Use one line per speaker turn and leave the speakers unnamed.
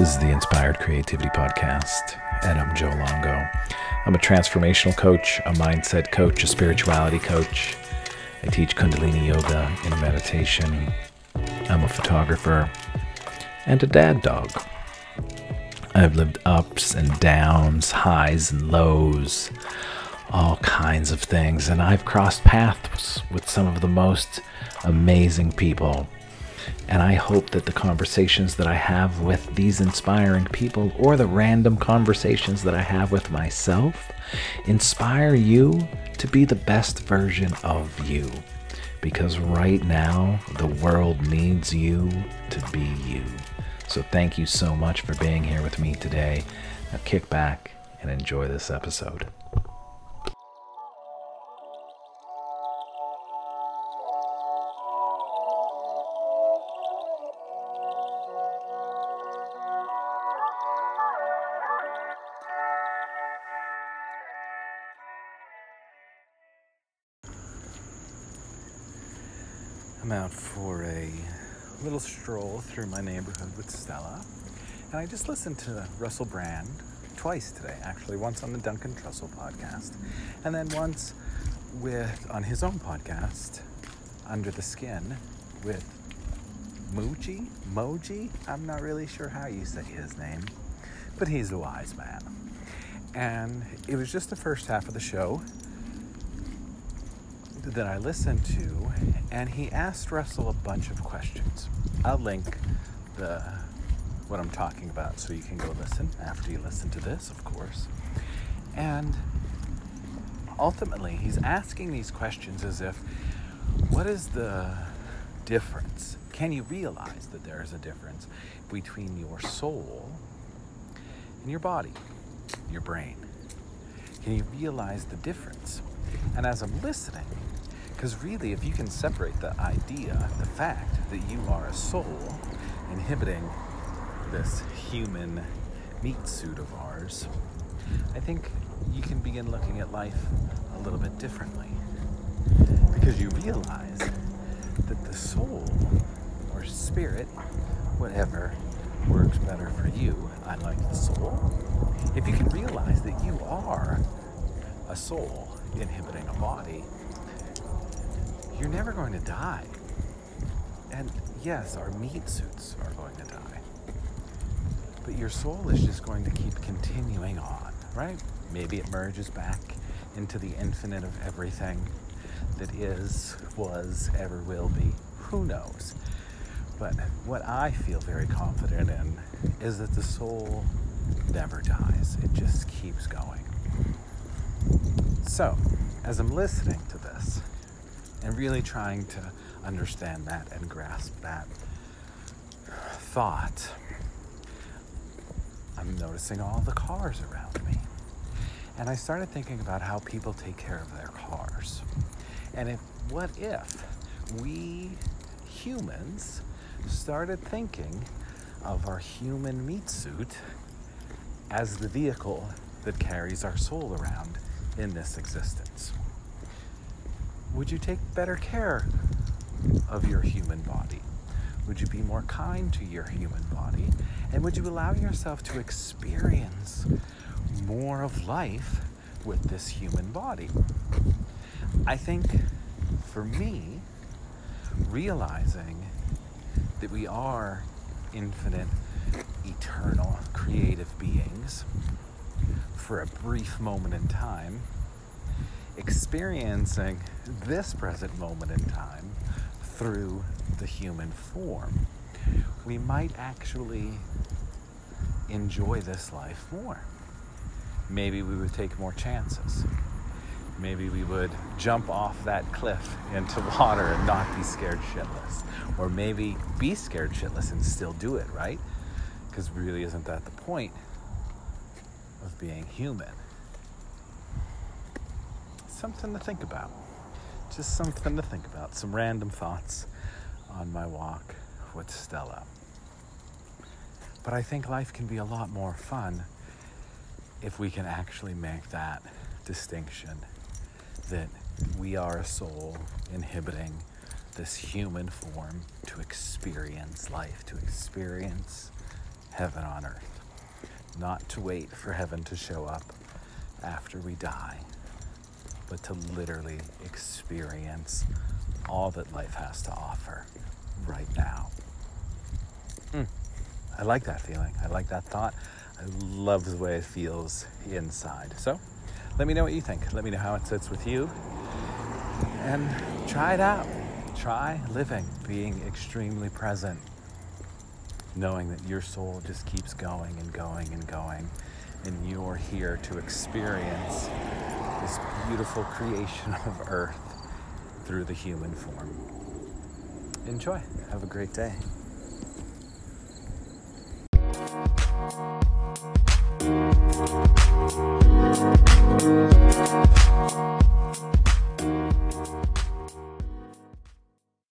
is the Inspired Creativity Podcast, and I'm Joe Longo. I'm a transformational coach, a mindset coach, a spirituality coach. I teach Kundalini yoga and meditation. I'm a photographer and a dad dog. I've lived ups and downs, highs and lows, all kinds of things, and I've crossed paths with some of the most amazing people and I hope that the conversations that I have with these inspiring people or the random conversations that I have with myself inspire you to be the best version of you. Because right now, the world needs you to be you. So thank you so much for being here with me today. Now kick back and enjoy this episode. I'm out for a little stroll through my neighborhood with Stella. And I just listened to Russell Brand twice today, actually. Once on the Duncan Trussell podcast, and then once with on his own podcast, Under the Skin, with Muji? Moji? I'm not really sure how you say his name, but he's a wise man. And it was just the first half of the show that I listened to, and he asked Russell a bunch of questions. I'll link the what I'm talking about so you can go listen after you listen to this, of course. And ultimately, he's asking these questions as if, what is the difference? Can you realize that there is a difference between your soul and your body, your brain? Can you realize the difference? And as I'm listening, because really, if you can separate the idea, the fact that you are a soul inhibiting this human meat suit of ours, I think you can begin looking at life a little bit differently. Because you realize that the soul or spirit, whatever works better for you, I like the soul. If you can realize that you are a soul inhibiting a body, you're never going to die. And yes, our meat suits are going to die. But your soul is just going to keep continuing on, right? Maybe it merges back into the infinite of everything that is, was, ever will be. Who knows? But what I feel very confident in is that the soul never dies, it just keeps going. So, as I'm listening to this, and really trying to understand that and grasp that thought. I'm noticing all the cars around me. And I started thinking about how people take care of their cars. And if what if we humans started thinking of our human meat suit as the vehicle that carries our soul around in this existence? Would you take better care of your human body? Would you be more kind to your human body? And would you allow yourself to experience more of life with this human body? I think for me, realizing that we are infinite, eternal, creative beings for a brief moment in time experiencing this present moment in time through the human form, we might actually enjoy this life more. Maybe we would take more chances. Maybe we would jump off that cliff into water and not be scared shitless. Or maybe be scared shitless and still do it, right? Because really, isn't that the point of being human? Something to think about. Just something to think about. Some random thoughts on my walk with Stella. But I think life can be a lot more fun if we can actually make that distinction that we are a soul inhibiting this human form to experience life, to experience heaven on earth. Not to wait for heaven to show up after we die, but to literally experience all that life has to offer right now. Mm. I like that feeling. I like that thought. I love the way it feels inside. So let me know what you think. Let me know how it sits with you. And try it out. Try living, being extremely present, knowing that your soul just keeps going and going and going, and you're here to experience this beautiful creation of Earth through the human form. Enjoy. Have a great day.